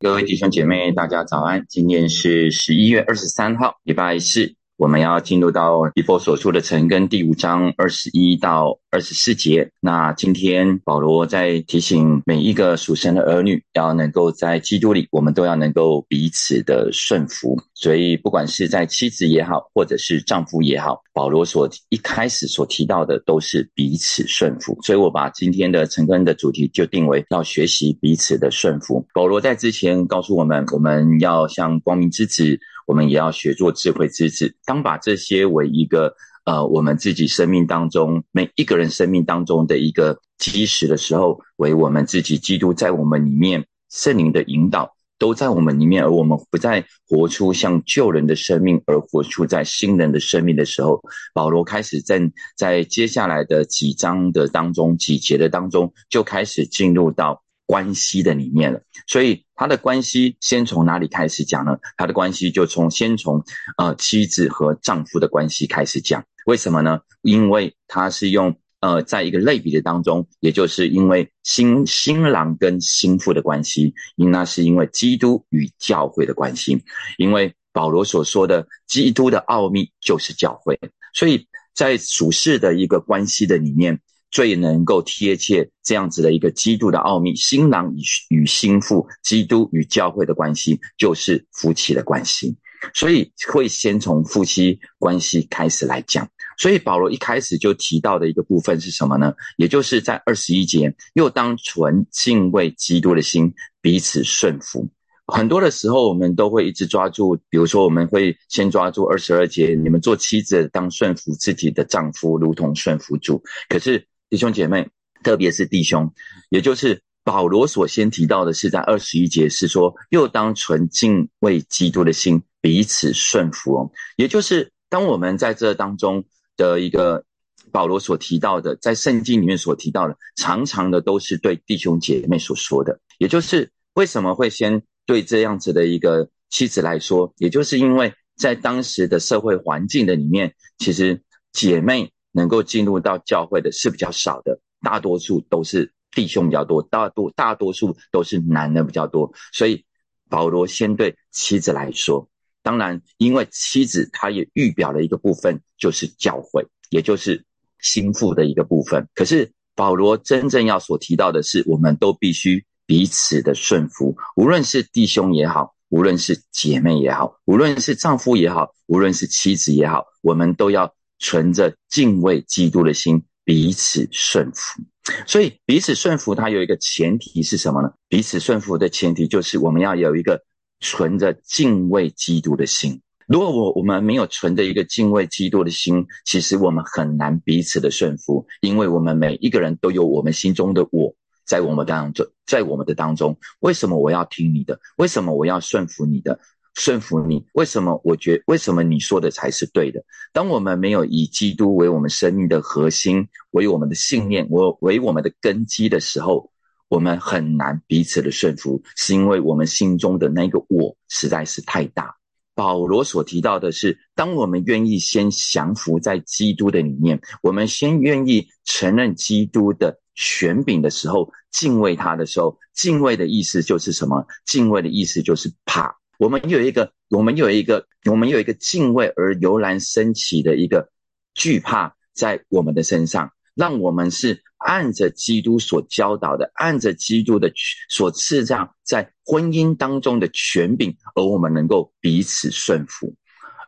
各位弟兄姐妹，大家早安！今天是十一月二十三号，礼拜四。我们要进入到以佛所说的陈根第五章二十一到二十四节。那今天保罗在提醒每一个属神的儿女，要能够在基督里，我们都要能够彼此的顺服。所以，不管是在妻子也好，或者是丈夫也好，保罗所一开始所提到的都是彼此顺服。所以我把今天的陈根的主题就定为要学习彼此的顺服。保罗在之前告诉我们，我们要像光明之子。我们也要学做智慧之子。当把这些为一个呃，我们自己生命当中每一个人生命当中的一个基石的时候，为我们自己基督在我们里面圣灵的引导都在我们里面，而我们不再活出像旧人的生命，而活出在新人的生命的时候，保罗开始在在接下来的几章的当中几节的当中就开始进入到。关系的里面了，所以他的关系先从哪里开始讲呢？他的关系就从先从呃妻子和丈夫的关系开始讲。为什么呢？因为他是用呃在一个类比的当中，也就是因为新新郎跟新妇的关系，因那是因为基督与教会的关系。因为保罗所说的基督的奥秘就是教会，所以在属世的一个关系的里面。最能够贴切这样子的一个基督的奥秘，新郎与与新妇，基督与教会的关系，就是夫妻的关系。所以会先从夫妻关系开始来讲。所以保罗一开始就提到的一个部分是什么呢？也就是在二十一节，又当存敬畏基督的心，彼此顺服。很多的时候，我们都会一直抓住，比如说，我们会先抓住二十二节，你们做妻子当顺服自己的丈夫，如同顺服主。可是。弟兄姐妹，特别是弟兄，也就是保罗所先提到的是，在二十一节是说，又当存敬畏基督的心，彼此顺服哦。也就是当我们在这当中的一个保罗所提到的，在圣经里面所提到的，常常的都是对弟兄姐妹所说的。也就是为什么会先对这样子的一个妻子来说，也就是因为在当时的社会环境的里面，其实姐妹。能够进入到教会的是比较少的，大多数都是弟兄比较多，大多大多数都是男的比较多。所以保罗先对妻子来说，当然，因为妻子她也预表了一个部分，就是教会，也就是心腹的一个部分。可是保罗真正要所提到的是，我们都必须彼此的顺服，无论是弟兄也好，无论是姐妹也好，无论是丈夫也好，无论是妻子也好，我们都要。存着敬畏基督的心，彼此顺服。所以彼此顺服，它有一个前提是什么呢？彼此顺服的前提就是我们要有一个存着敬畏基督的心。如果我我们没有存着一个敬畏基督的心，其实我们很难彼此的顺服，因为我们每一个人都有我们心中的我在我们当中，在我们的当中，为什么我要听你的？为什么我要顺服你的？顺服你，为什么？我觉为什么你说的才是对的？当我们没有以基督为我们生命的核心，为我们的信念，我为我们的根基的时候，我们很难彼此的顺服，是因为我们心中的那个我实在是太大。保罗所提到的是，当我们愿意先降服在基督的里面，我们先愿意承认基督的权柄的时候，敬畏他的时候，敬畏的意思就是什么？敬畏的意思就是怕。我们有一个，我们有一个，我们有一个敬畏而油然升起的一个惧怕在我们的身上，让我们是按着基督所教导的，按着基督的所赐上在婚姻当中的权柄，而我们能够彼此顺服。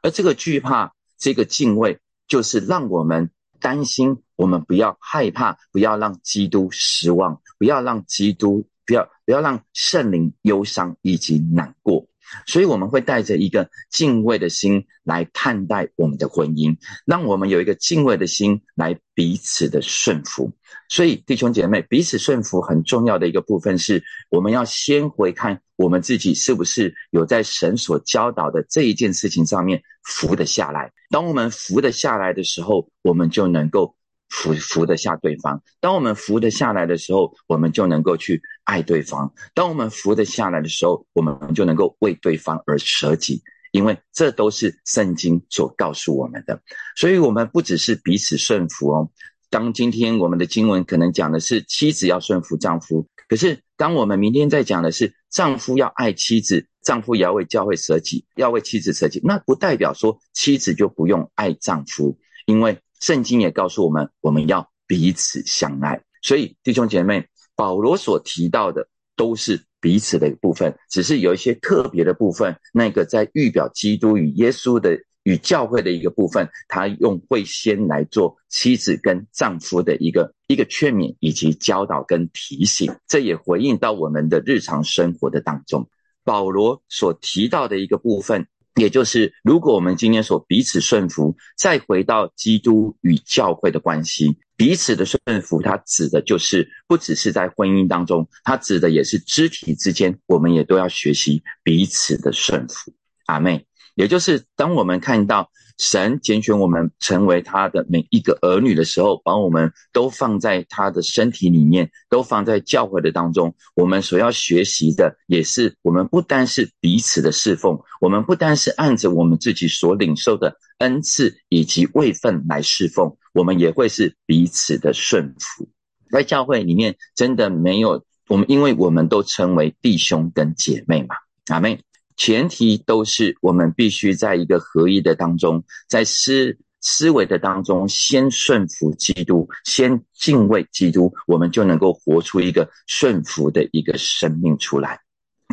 而这个惧怕，这个敬畏，就是让我们担心，我们不要害怕，不要让基督失望，不要让基督，不要不要让圣灵忧伤以及难过。所以我们会带着一个敬畏的心来看待我们的婚姻，让我们有一个敬畏的心来彼此的顺服。所以弟兄姐妹，彼此顺服很重要的一个部分是，我们要先回看我们自己是不是有在神所教导的这一件事情上面服得下来。当我们服得下来的时候，我们就能够。服服得下对方，当我们服得下来的时候，我们就能够去爱对方；当我们服得下来的时候，我们就能够为对方而舍己，因为这都是圣经所告诉我们的。所以，我们不只是彼此顺服哦。当今天我们的经文可能讲的是妻子要顺服丈夫，可是当我们明天再讲的是丈夫要爱妻子，丈夫也要为教会舍己，要为妻子舍己。那不代表说妻子就不用爱丈夫，因为圣经也告诉我们，我们要彼此相爱。所以弟兄姐妹，保罗所提到的都是彼此的一部分，只是有一些特别的部分，那个在预表基督与耶稣的。与教会的一个部分，他用会先来做妻子跟丈夫的一个一个劝勉以及教导跟提醒，这也回应到我们的日常生活的当中。保罗所提到的一个部分，也就是如果我们今天所彼此顺服，再回到基督与教会的关系，彼此的顺服，它指的就是不只是在婚姻当中，它指的也是肢体之间，我们也都要学习彼此的顺服。阿妹。也就是当我们看到神拣选我们成为他的每一个儿女的时候，把我们都放在他的身体里面，都放在教会的当中。我们所要学习的，也是我们不单是彼此的侍奉，我们不单是按着我们自己所领受的恩赐以及位分来侍奉，我们也会是彼此的顺服。在教会里面，真的没有我们，因为我们都称为弟兄跟姐妹嘛，阿妹。前提都是我们必须在一个合一的当中，在思思维的当中，先顺服基督，先敬畏基督，我们就能够活出一个顺服的一个生命出来。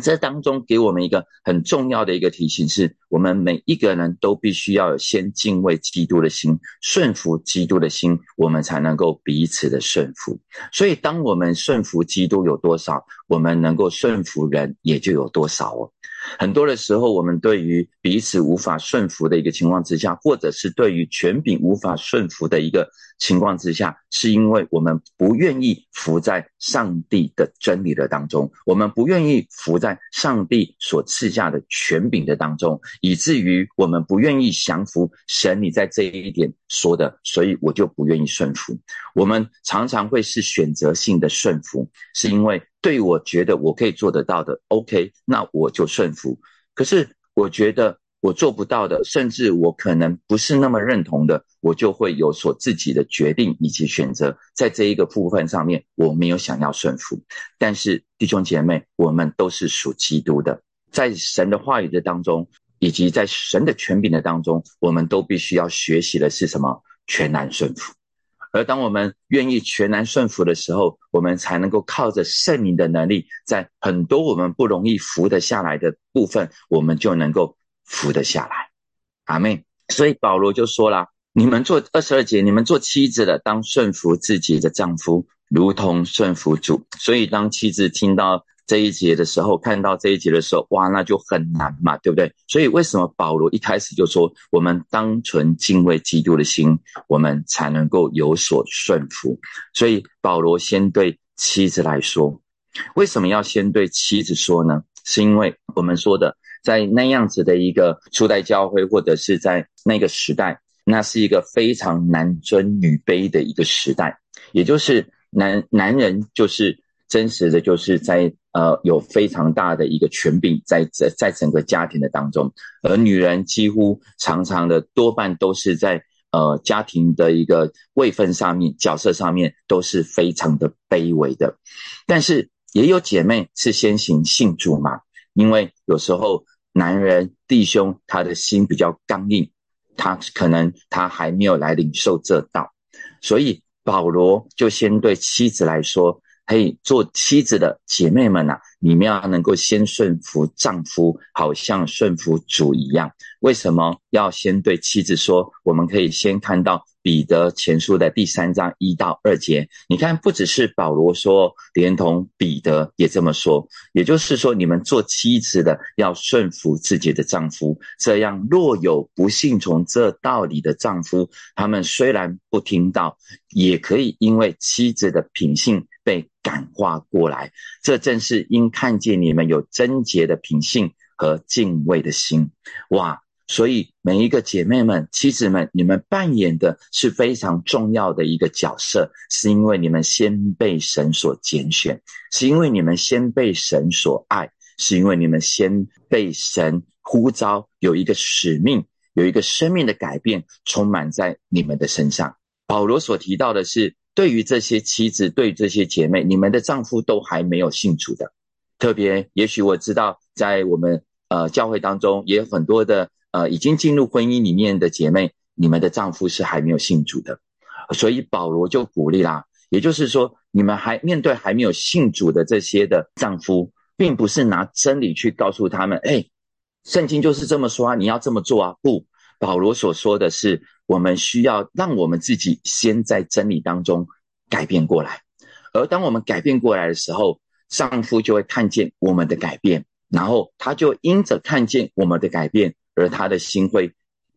这当中给我们一个很重要的一个提醒，是我们每一个人都必须要有先敬畏基督的心，顺服基督的心，我们才能够彼此的顺服。所以，当我们顺服基督有多少，我们能够顺服人也就有多少哦。很多的时候，我们对于彼此无法顺服的一个情况之下，或者是对于权柄无法顺服的一个情况之下，是因为我们不愿意服在上帝的真理的当中，我们不愿意服在上帝所赐下的权柄的当中，以至于我们不愿意降服神你在这一点说的，所以我就不愿意顺服。我们常常会是选择性的顺服，是因为。对我觉得我可以做得到的，OK，那我就顺服。可是我觉得我做不到的，甚至我可能不是那么认同的，我就会有所自己的决定以及选择。在这一个部分上面，我没有想要顺服。但是弟兄姐妹，我们都是属基督的，在神的话语的当中，以及在神的权柄的当中，我们都必须要学习的是什么？全然顺服。而当我们愿意全然顺服的时候，我们才能够靠着圣灵的能力，在很多我们不容易服得下来的部分，我们就能够服得下来。阿妹，所以保罗就说了：“你们做二十二节，你们做妻子的，当顺服自己的丈夫，如同顺服主。”所以当妻子听到。这一节的时候，看到这一节的时候，哇，那就很难嘛，对不对？所以为什么保罗一开始就说，我们当存敬畏基督的心，我们才能够有所顺服。所以保罗先对妻子来说，为什么要先对妻子说呢？是因为我们说的，在那样子的一个初代教会，或者是在那个时代，那是一个非常男尊女卑的一个时代，也就是男男人就是真实的就是在。呃，有非常大的一个权柄在在在整个家庭的当中，而女人几乎常常的多半都是在呃家庭的一个位分上面、角色上面都是非常的卑微的。但是也有姐妹是先行信主嘛，因为有时候男人弟兄他的心比较刚硬，他可能他还没有来领受这道，所以保罗就先对妻子来说。嘿，做妻子的姐妹们呐，你们要能够先顺服丈夫，好像顺服主一样。为什么要先对妻子说？我们可以先看到。彼得前书的第三章一到二节，你看，不只是保罗说，连同彼得也这么说。也就是说，你们做妻子的要顺服自己的丈夫，这样若有不信从这道理的丈夫，他们虽然不听到，也可以因为妻子的品性被感化过来。这正是因看见你们有贞洁的品性和敬畏的心，哇！所以，每一个姐妹们、妻子们，你们扮演的是非常重要的一个角色，是因为你们先被神所拣选，是因为你们先被神所爱，是因为你们先被神呼召，有一个使命，有一个生命的改变充满在你们的身上。保罗所提到的是，对于这些妻子，对于这些姐妹，你们的丈夫都还没有信主的。特别，也许我知道，在我们呃教会当中，也有很多的呃已经进入婚姻里面的姐妹，你们的丈夫是还没有信主的，所以保罗就鼓励啦，也就是说，你们还面对还没有信主的这些的丈夫，并不是拿真理去告诉他们，哎，圣经就是这么说啊，你要这么做啊，不。保罗所说的是，我们需要让我们自己先在真理当中改变过来，而当我们改变过来的时候，丈夫就会看见我们的改变，然后他就因着看见我们的改变，而他的心会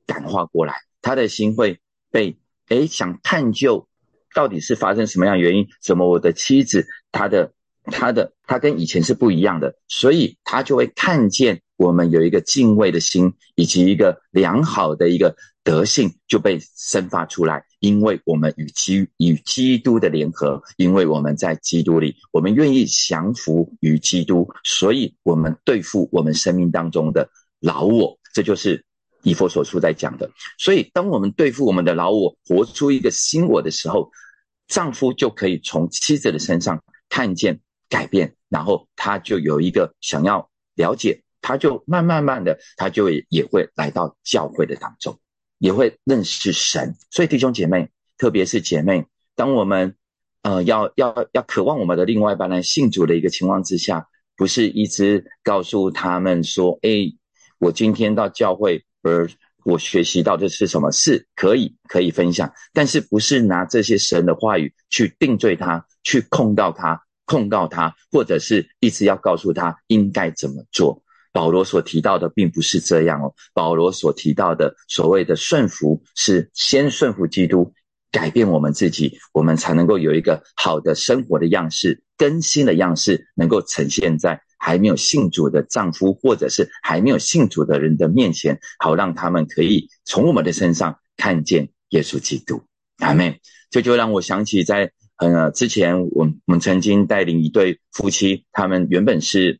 感化过来，他的心会被诶想探究到底是发生什么样原因，什么我的妻子她的她的她跟以前是不一样的，所以他就会看见。我们有一个敬畏的心，以及一个良好的一个德性就被生发出来，因为我们与基与基督的联合，因为我们在基督里，我们愿意降服于基督，所以我们对付我们生命当中的老我，这就是以佛所书在讲的。所以，当我们对付我们的老我，活出一个新我的时候，丈夫就可以从妻子的身上看见改变，然后他就有一个想要了解。他就慢慢慢的，他就也会来到教会的当中，也会认识神。所以弟兄姐妹，特别是姐妹，当我们呃要要要渴望我们的另外一半来信主的一个情况之下，不是一直告诉他们说：“哎，我今天到教会，而我学习到的是什么？是可以可以分享，但是不是拿这些神的话语去定罪他，去控告他，控告他，或者是一直要告诉他应该怎么做。”保罗所提到的并不是这样哦。保罗所提到的所谓的顺服，是先顺服基督，改变我们自己，我们才能够有一个好的生活的样式、更新的样式，能够呈现在还没有信主的丈夫或者是还没有信主的人的面前，好让他们可以从我们的身上看见耶稣基督。阿妹，这就让我想起在呃之前，我我们曾经带领一对夫妻，他们原本是。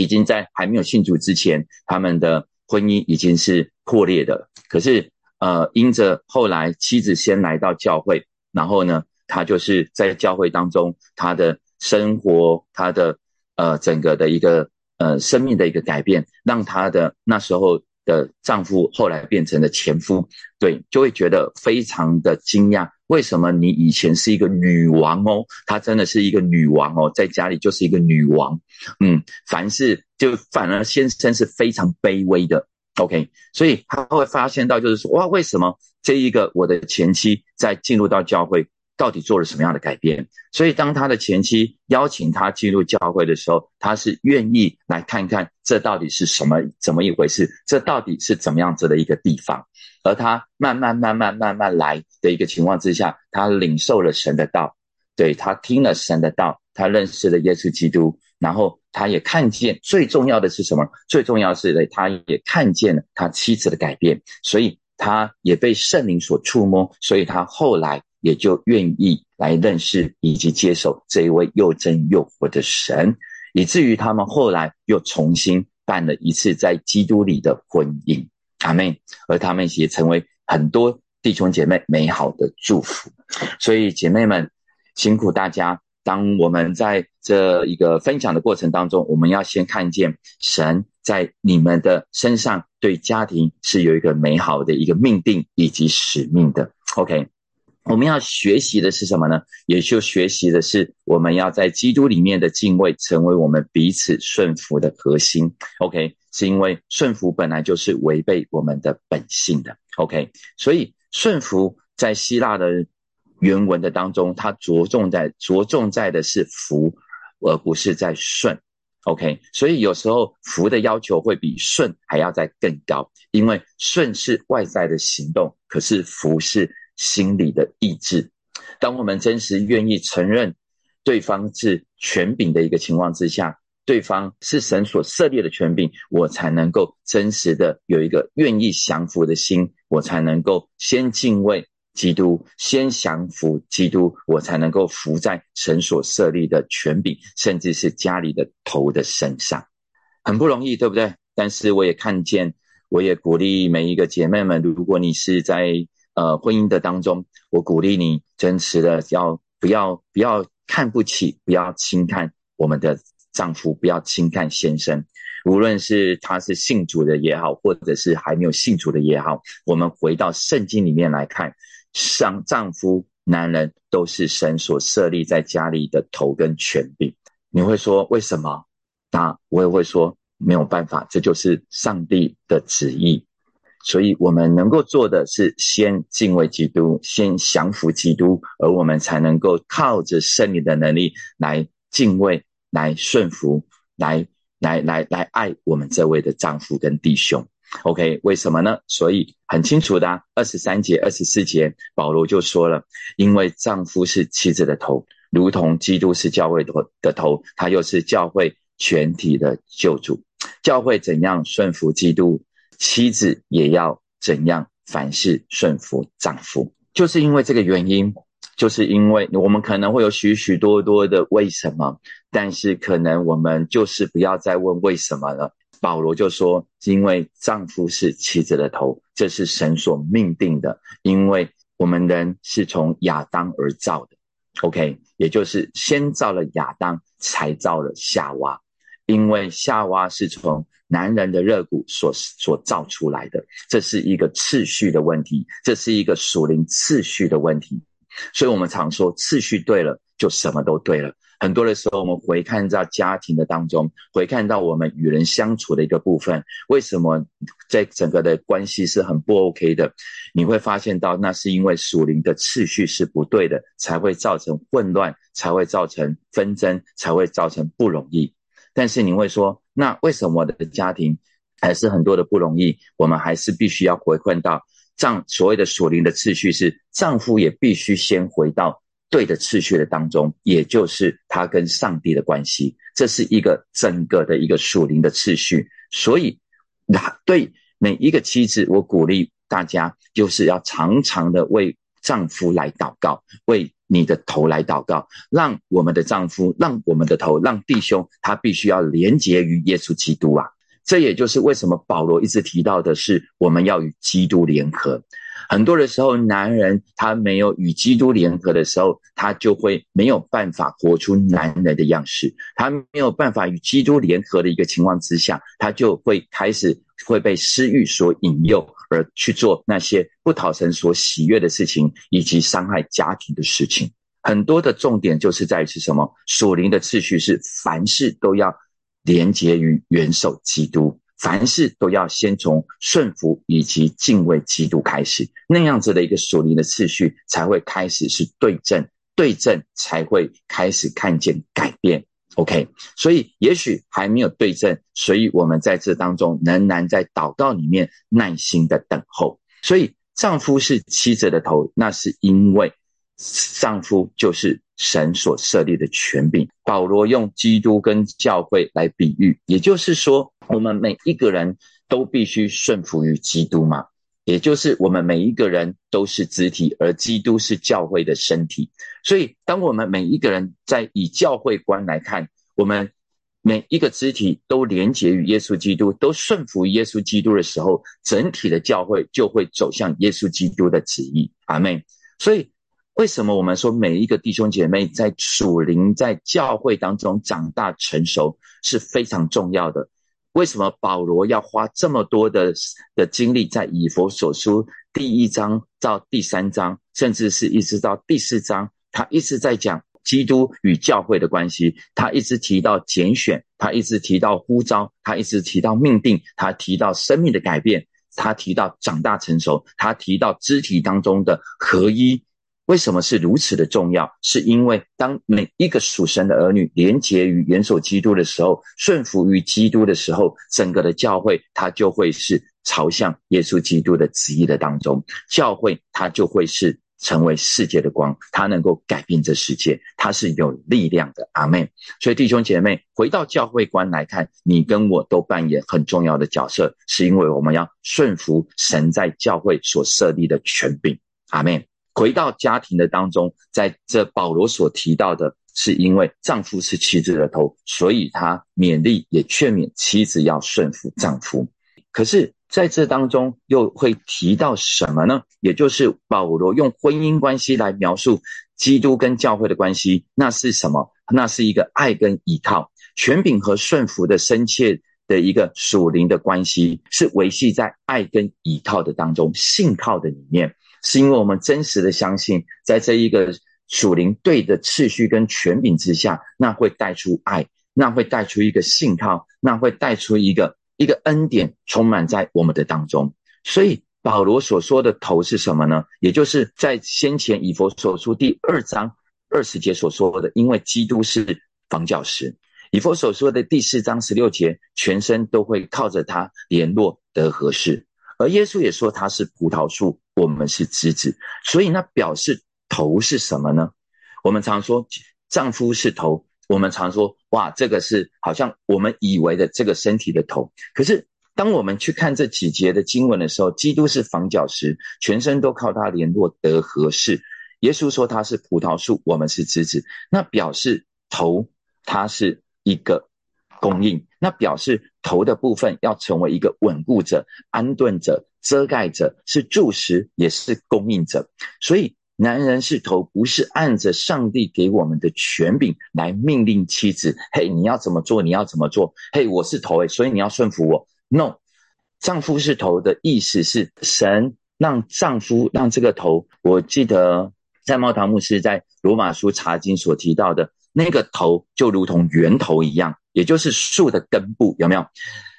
已经在还没有信主之前，他们的婚姻已经是破裂的。可是，呃，因着后来妻子先来到教会，然后呢，他就是在教会当中，他的生活，他的呃整个的一个呃生命的一个改变，让他的那时候。的丈夫后来变成了前夫，对，就会觉得非常的惊讶。为什么你以前是一个女王哦？她真的是一个女王哦，在家里就是一个女王。嗯，凡事就反而先生是非常卑微的。OK，所以他会发现到就是说，哇，为什么这一个我的前妻在进入到教会？到底做了什么样的改变？所以当他的前妻邀请他进入教会的时候，他是愿意来看看这到底是什么怎么一回事，这到底是怎么样子的一个地方。而他慢慢慢慢慢慢来的一个情况之下，他领受了神的道，对他听了神的道，他认识了耶稣基督，然后他也看见最重要的是什么？最重要是呢，他也看见了他妻子的改变，所以他也被圣灵所触摸，所以他后来。也就愿意来认识以及接受这一位又真又活的神，以至于他们后来又重新办了一次在基督里的婚姻，阿妹，而他们也成为很多弟兄姐妹美好的祝福。所以姐妹们辛苦大家，当我们在这一个分享的过程当中，我们要先看见神在你们的身上对家庭是有一个美好的一个命定以及使命的。OK。我们要学习的是什么呢？也就学习的是我们要在基督里面的敬畏，成为我们彼此顺服的核心。OK，是因为顺服本来就是违背我们的本性的。OK，所以顺服在希腊的原文的当中，它着重在着重在的是服，而不是在顺。OK，所以有时候服的要求会比顺还要再更高，因为顺是外在的行动，可是服是。心理的意志，当我们真实愿意承认对方是权柄的一个情况之下，对方是神所设立的权柄，我才能够真实的有一个愿意降服的心，我才能够先敬畏基督，先降服基督，我才能够服在神所设立的权柄，甚至是家里的头的身上，很不容易，对不对？但是我也看见，我也鼓励每一个姐妹们，如果你是在。呃，婚姻的当中，我鼓励你真实的要不要不要看不起，不要轻看我们的丈夫不要轻看先生，无论是他是信主的也好，或者是还没有信主的也好，我们回到圣经里面来看，上丈夫男人都是神所设立在家里的头跟权柄。你会说为什么？那我也会说没有办法，这就是上帝的旨意。所以我们能够做的是先敬畏基督，先降服基督，而我们才能够靠着圣灵的能力来敬畏、来顺服、来来来来爱我们这位的丈夫跟弟兄。OK，为什么呢？所以很清楚的，二十三节、二十四节，保罗就说了：因为丈夫是妻子的头，如同基督是教会的的头，他又是教会全体的救主。教会怎样顺服基督？妻子也要怎样？凡事顺服丈夫，就是因为这个原因，就是因为我们可能会有许许多多的为什么，但是可能我们就是不要再问为什么了。保罗就说：“因为丈夫是妻子的头，这是神所命定的。因为我们人是从亚当而造的，OK，也就是先造了亚当，才造了夏娃。因为夏娃是从。”男人的热骨所所造出来的，这是一个次序的问题，这是一个属灵次序的问题。所以，我们常说次序对了，就什么都对了。很多的时候，我们回看到家庭的当中，回看到我们与人相处的一个部分，为什么在整个的关系是很不 OK 的？你会发现到，那是因为属灵的次序是不对的，才会造成混乱，才会造成纷争，才会造成不容易。但是你会说，那为什么我的家庭还是很多的不容易？我们还是必须要回困到丈所谓的属灵的次序，是丈夫也必须先回到对的次序的当中，也就是他跟上帝的关系，这是一个整个的一个属灵的次序。所以，那对每一个妻子，我鼓励大家就是要常常的为丈夫来祷告，为。你的头来祷告，让我们的丈夫，让我们的头，让弟兄，他必须要连结于耶稣基督啊！这也就是为什么保罗一直提到的是，我们要与基督联合。很多的时候，男人他没有与基督联合的时候，他就会没有办法活出男人的样式。他没有办法与基督联合的一个情况之下，他就会开始会被私欲所引诱。而去做那些不讨神所喜悦的事情，以及伤害家庭的事情，很多的重点就是在于是什么？属灵的次序是凡事都要连结于元首基督，凡事都要先从顺服以及敬畏基督开始，那样子的一个属灵的次序才会开始是对症，对症才会开始看见改变。OK，所以也许还没有对症，所以我们在这当中仍然在祷告里面耐心的等候。所以丈夫是妻子的头，那是因为丈夫就是神所设立的权柄。保罗用基督跟教会来比喻，也就是说，我们每一个人都必须顺服于基督嘛。也就是我们每一个人都是肢体，而基督是教会的身体。所以，当我们每一个人在以教会观来看，我们每一个肢体都连结于耶稣基督，都顺服耶稣基督的时候，整体的教会就会走向耶稣基督的旨意。阿妹，所以，为什么我们说每一个弟兄姐妹在属灵在教会当中长大成熟是非常重要的？为什么保罗要花这么多的的精力在以佛所书第一章到第三章，甚至是一直到第四章，他一直在讲基督与教会的关系，他一直提到拣选，他一直提到呼召，他一直提到命定，他提到生命的改变，他提到长大成熟，他提到肢体当中的合一。为什么是如此的重要？是因为当每一个属神的儿女连结于元首基督的时候，顺服于基督的时候，整个的教会它就会是朝向耶稣基督的旨意的当中。教会它就会是成为世界的光，它能够改变这世界，它是有力量的。阿妹，所以弟兄姐妹，回到教会观来看，你跟我都扮演很重要的角色，是因为我们要顺服神在教会所设立的权柄。阿妹。回到家庭的当中，在这保罗所提到的，是因为丈夫是妻子的头，所以他勉励也劝勉妻子要顺服丈夫。可是在这当中又会提到什么呢？也就是保罗用婚姻关系来描述基督跟教会的关系，那是什么？那是一个爱跟依靠。权柄和顺服的深切的一个属灵的关系，是维系在爱跟倚靠的当中，信靠的里面，是因为我们真实的相信，在这一个属灵对的次序跟权柄之下，那会带出爱，那会带出一个信靠，那会带出一个一个恩典充满在我们的当中。所以保罗所说的头是什么呢？也就是在先前以佛所书第二章二十节所说的，因为基督是房角石。以佛所说的第四章十六节，全身都会靠着它联络得合适。而耶稣也说他是葡萄树，我们是枝子。所以那表示头是什么呢？我们常说丈夫是头，我们常说哇，这个是好像我们以为的这个身体的头。可是当我们去看这几节的经文的时候，基督是房角石，全身都靠它联络得合适。耶稣说他是葡萄树，我们是枝子，那表示头它是。一个供应，那表示头的部分要成为一个稳固者、安顿者、遮盖者，是柱石，也是供应者。所以，男人是头，不是按着上帝给我们的权柄来命令妻子。嘿，你要怎么做？你要怎么做？嘿，我是头诶，所以你要顺服我。No，丈夫是头的意思是神让丈夫让这个头。我记得在猫堂牧师在罗马书查经所提到的。那个头就如同源头一样，也就是树的根部，有没有？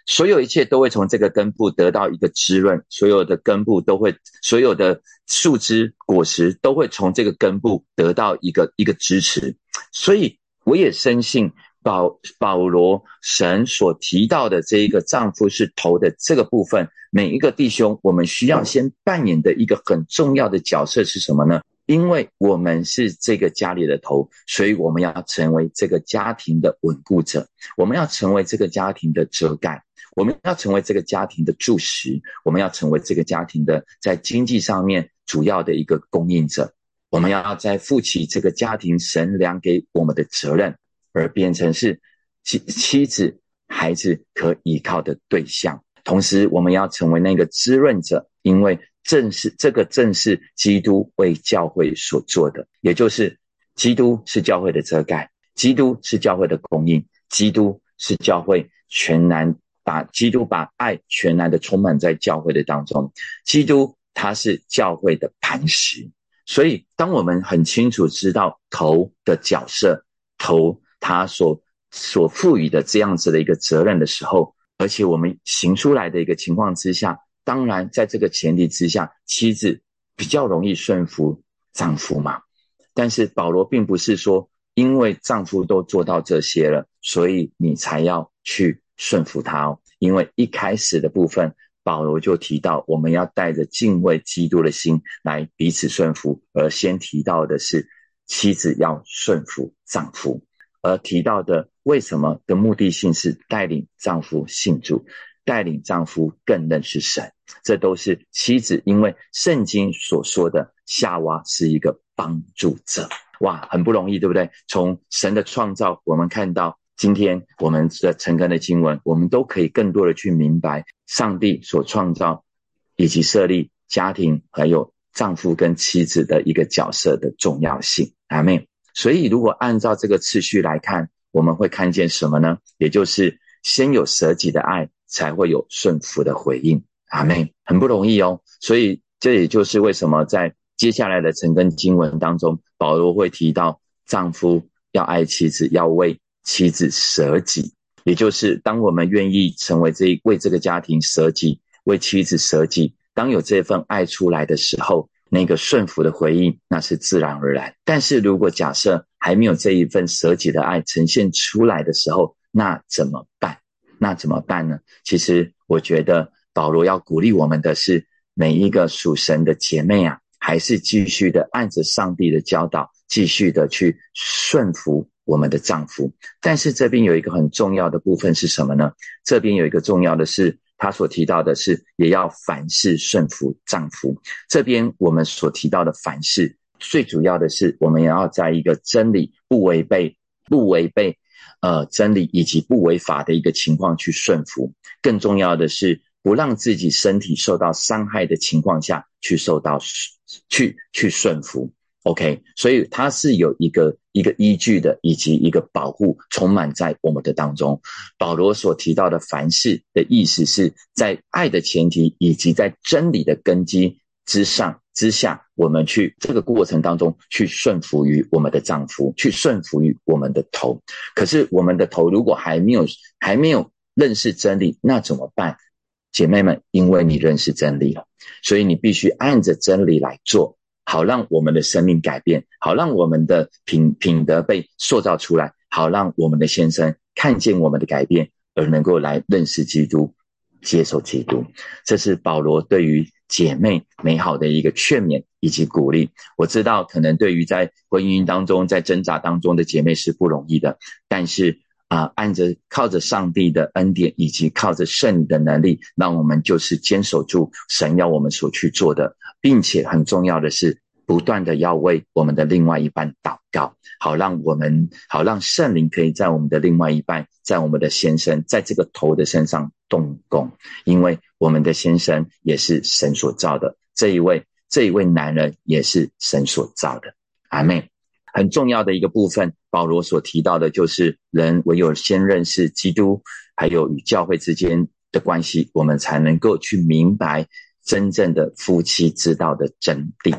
所有一切都会从这个根部得到一个滋润，所有的根部都会，所有的树枝、果实都会从这个根部得到一个一个支持。所以，我也深信保保罗神所提到的这一个丈夫是头的这个部分，每一个弟兄，我们需要先扮演的一个很重要的角色是什么呢？因为我们是这个家里的头，所以我们要成为这个家庭的稳固者，我们要成为这个家庭的遮盖，我们要成为这个家庭的柱石，我们要成为这个家庭的在经济上面主要的一个供应者。我们要在负起这个家庭神量给我们的责任，而变成是妻妻子、孩子可依靠的对象。同时，我们要成为那个滋润者，因为。正是这个，正是基督为教会所做的，也就是基督是教会的遮盖，基督是教会的供应，基督是教会全然把基督把爱全然的充满在教会的当中，基督他是教会的磐石。所以，当我们很清楚知道头的角色，头他所所赋予的这样子的一个责任的时候，而且我们行出来的一个情况之下。当然，在这个前提之下，妻子比较容易顺服丈夫嘛。但是保罗并不是说，因为丈夫都做到这些了，所以你才要去顺服他哦。因为一开始的部分，保罗就提到，我们要带着敬畏基督的心来彼此顺服，而先提到的是妻子要顺服丈夫，而提到的为什么的目的性是带领丈夫信主。带领丈夫更认识神，这都是妻子。因为圣经所说的夏娃是一个帮助者，哇，很不容易，对不对？从神的创造，我们看到今天我们的成根的经文，我们都可以更多的去明白上帝所创造以及设立家庭，还有丈夫跟妻子的一个角色的重要性。阿妹，所以如果按照这个次序来看，我们会看见什么呢？也就是先有舍己的爱。才会有顺服的回应，阿妹很不容易哦。所以这也就是为什么在接下来的成根经文当中，保罗会提到丈夫要爱妻子，要为妻子舍己。也就是当我们愿意成为这一为这个家庭舍己，为妻子舍己，当有这份爱出来的时候，那个顺服的回应那是自然而然。但是如果假设还没有这一份舍己的爱呈现出来的时候，那怎么办？那怎么办呢？其实我觉得保罗要鼓励我们的是，每一个属神的姐妹啊，还是继续的按着上帝的教导，继续的去顺服我们的丈夫。但是这边有一个很重要的部分是什么呢？这边有一个重要的是，他所提到的是，也要凡事顺服丈夫。这边我们所提到的凡事，最主要的是，我们也要在一个真理不违背、不违背。呃，真理以及不违法的一个情况去顺服，更重要的是不让自己身体受到伤害的情况下去受到去去顺服。OK，所以它是有一个一个依据的，以及一个保护，充满在我们的当中。保罗所提到的凡事的意思是在爱的前提，以及在真理的根基之上之下，我们去这个过程当中去顺服于我们的丈夫，去顺服于我们的头。可是我们的头如果还没有还没有认识真理，那怎么办？姐妹们，因为你认识真理了，所以你必须按着真理来做。好让我们的生命改变，好让我们的品品德被塑造出来，好让我们的先生看见我们的改变，而能够来认识基督，接受基督。这是保罗对于姐妹美好的一个劝勉以及鼓励。我知道，可能对于在婚姻当中、在挣扎当中的姐妹是不容易的，但是。啊，按着靠着上帝的恩典，以及靠着圣的能力，那我们就是坚守住神要我们所去做的，并且很重要的是，不断的要为我们的另外一半祷告，好让我们好让圣灵可以在我们的另外一半，在我们的先生，在这个头的身上动工，因为我们的先生也是神所造的，这一位这一位男人也是神所造的，阿妹。很重要的一个部分，保罗所提到的就是人唯有先认识基督，还有与教会之间的关系，我们才能够去明白真正的夫妻之道的真谛，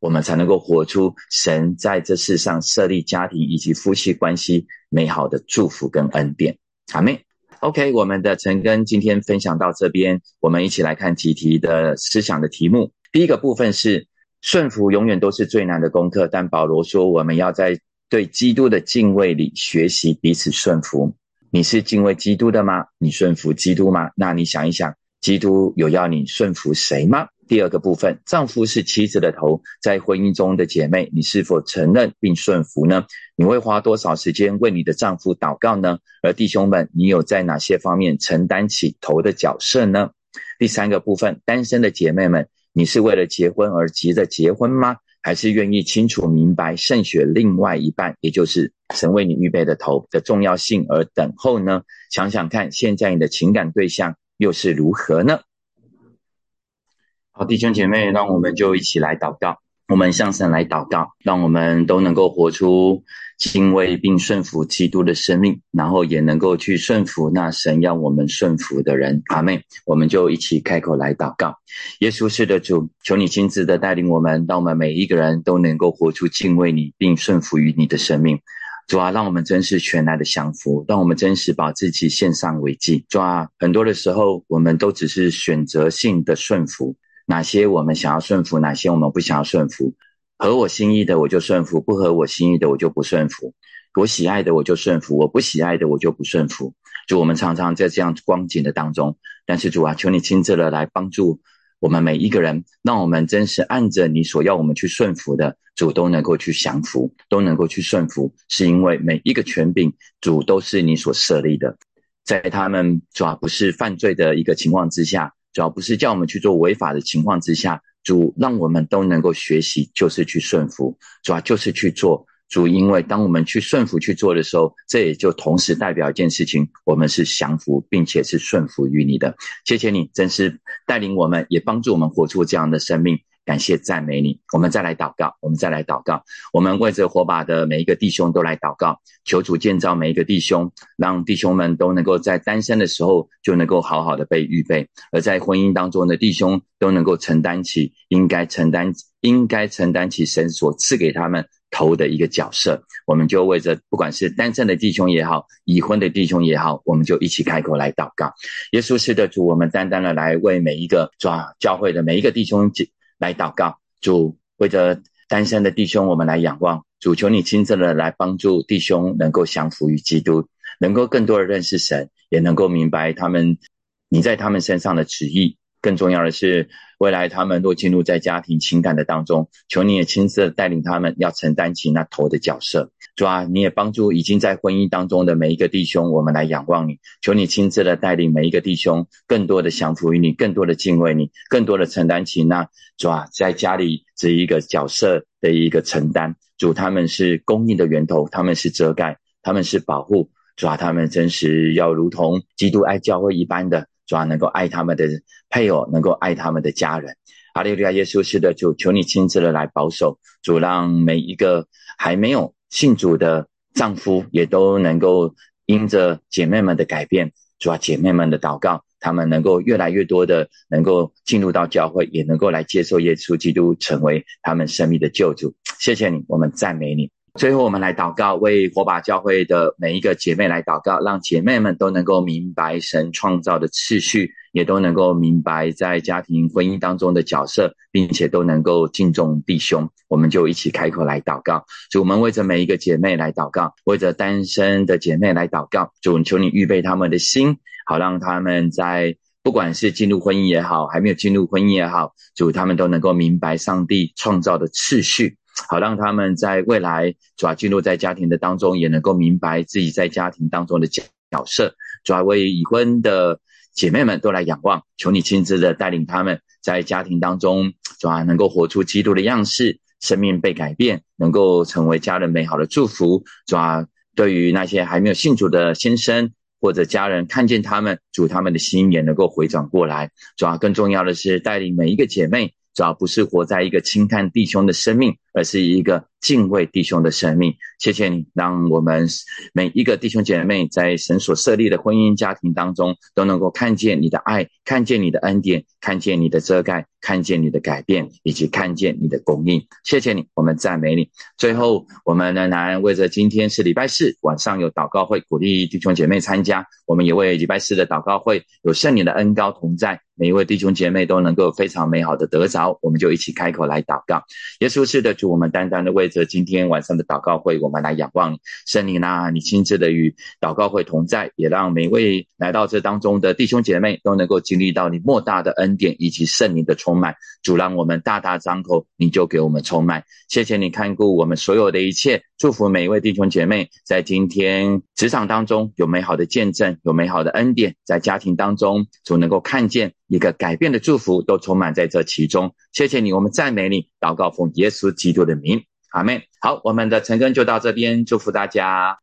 我们才能够活出神在这世上设立家庭以及夫妻关系美好的祝福跟恩典。阿妹，OK，我们的陈根今天分享到这边，我们一起来看几题的思想的题目。第一个部分是。顺服永远都是最难的功课，但保罗说，我们要在对基督的敬畏里学习彼此顺服。你是敬畏基督的吗？你顺服基督吗？那你想一想，基督有要你顺服谁吗？第二个部分，丈夫是妻子的头，在婚姻中的姐妹，你是否承认并顺服呢？你会花多少时间为你的丈夫祷告呢？而弟兄们，你有在哪些方面承担起头的角色呢？第三个部分，单身的姐妹们。你是为了结婚而急着结婚吗？还是愿意清楚明白圣血另外一半，也就是神为你预备的头的重要性而等候呢？想想看，现在你的情感对象又是如何呢？好，弟兄姐妹，让我们就一起来祷告。我们向神来祷告，让我们都能够活出敬畏并顺服基督的生命，然后也能够去顺服那神要我们顺服的人。阿妹，我们就一起开口来祷告。耶稣是的主，求你亲自的带领我们，让我们每一个人都能够活出敬畏你并顺服于你的生命。主啊，让我们真是全然的降服，让我们真实把自己献上为祭。主啊，很多的时候我们都只是选择性的顺服。哪些我们想要顺服，哪些我们不想要顺服？合我心意的我就顺服，不合我心意的我就不顺服。我喜爱的我就顺服，我不喜爱的我就不顺服。就我们常常在这样光景的当中，但是主啊，求你亲自的来帮助我们每一个人，让我们真实按着你所要我们去顺服的主都能够去降服，都能够去顺服，是因为每一个权柄主都是你所设立的，在他们主要不是犯罪的一个情况之下。主要不是叫我们去做违法的情况之下，主让我们都能够学习，就是去顺服，主要就是去做。主因为当我们去顺服去做的时候，这也就同时代表一件事情，我们是降服并且是顺服于你的。谢谢你，真是带领我们，也帮助我们活出这样的生命。感谢赞美你，我们再来祷告，我们再来祷告，我们为着火把的每一个弟兄都来祷告，求主建造每一个弟兄，让弟兄们都能够在单身的时候就能够好好的被预备，而在婚姻当中的弟兄都能够承担起应该承担、应该承担起神所赐给他们头的一个角色。我们就为着不管是单身的弟兄也好，已婚的弟兄也好，我们就一起开口来祷告。耶稣是的主，我们单单的来为每一个抓教会的每一个弟兄。来祷告，主为着单身的弟兄，我们来仰望主，求你亲自的来帮助弟兄，能够降服于基督，能够更多的认识神，也能够明白他们你在他们身上的旨意。更重要的是，未来他们若进入在家庭情感的当中，求你也亲自带领他们，要承担起那头的角色。主啊，你也帮助已经在婚姻当中的每一个弟兄，我们来仰望你，求你亲自的带领每一个弟兄，更多的降服于你，更多的敬畏你，更多的承担起那主啊，在家里这一个角色的一个承担。主，他们是供应的源头，他们是遮盖，他们是保护。主啊，他们真是要如同基督爱教会一般的。主啊，能够爱他们的配偶，能够爱他们的家人。哈利路亚，耶稣是的主，求你亲自的来保守。主让每一个还没有信主的丈夫也都能够因着姐妹们的改变，主啊，姐妹们的祷告，他们能够越来越多的能够进入到教会，也能够来接受耶稣基督成为他们生命的救主。谢谢你，我们赞美你。最后，我们来祷告，为火把教会的每一个姐妹来祷告，让姐妹们都能够明白神创造的次序，也都能够明白在家庭婚姻当中的角色，并且都能够敬重弟兄。我们就一起开口来祷告，主，我们为着每一个姐妹来祷告，为着单身的姐妹来祷告，主，求你预备他们的心，好让他们在不管是进入婚姻也好，还没有进入婚姻也好，主，他们都能够明白上帝创造的次序。好，让他们在未来主要进入在家庭的当中，也能够明白自己在家庭当中的角色。主要为已婚的姐妹们都来仰望，求你亲自的带领他们在家庭当中，主要能够活出基督的样式，生命被改变，能够成为家人美好的祝福。主要对于那些还没有信主的先生或者家人，看见他们主他们的心也能够回转过来。主要更重要的是带领每一个姐妹。主要不是活在一个轻看弟兄的生命，而是一个敬畏弟兄的生命。谢谢你，让我们每一个弟兄姐妹在神所设立的婚姻家庭当中，都能够看见你的爱，看见你的恩典，看见你的遮盖，看见你的改变，以及看见你的供应。谢谢你，我们赞美你。最后，我们仍然为着今天是礼拜四晚上有祷告会，鼓励弟兄姐妹参加。我们也为礼拜四的祷告会有圣灵的恩高同在。每一位弟兄姐妹都能够非常美好的得着，我们就一起开口来祷告。耶稣是的主，我们单单的为着今天晚上的祷告会，我们来仰望你圣灵啊，你亲自的与祷告会同在，也让每位来到这当中的弟兄姐妹都能够经历到你莫大的恩典以及圣灵的充满。主让我们大大张口，你就给我们充满。谢谢你看顾我们所有的一切，祝福每一位弟兄姐妹在今天职场当中有美好的见证，有美好的恩典，在家庭当中总能够看见。一个改变的祝福都充满在这其中，谢谢你，我们赞美你，祷告奉耶稣基督的名，阿门。好，我们的晨更就到这边，祝福大家。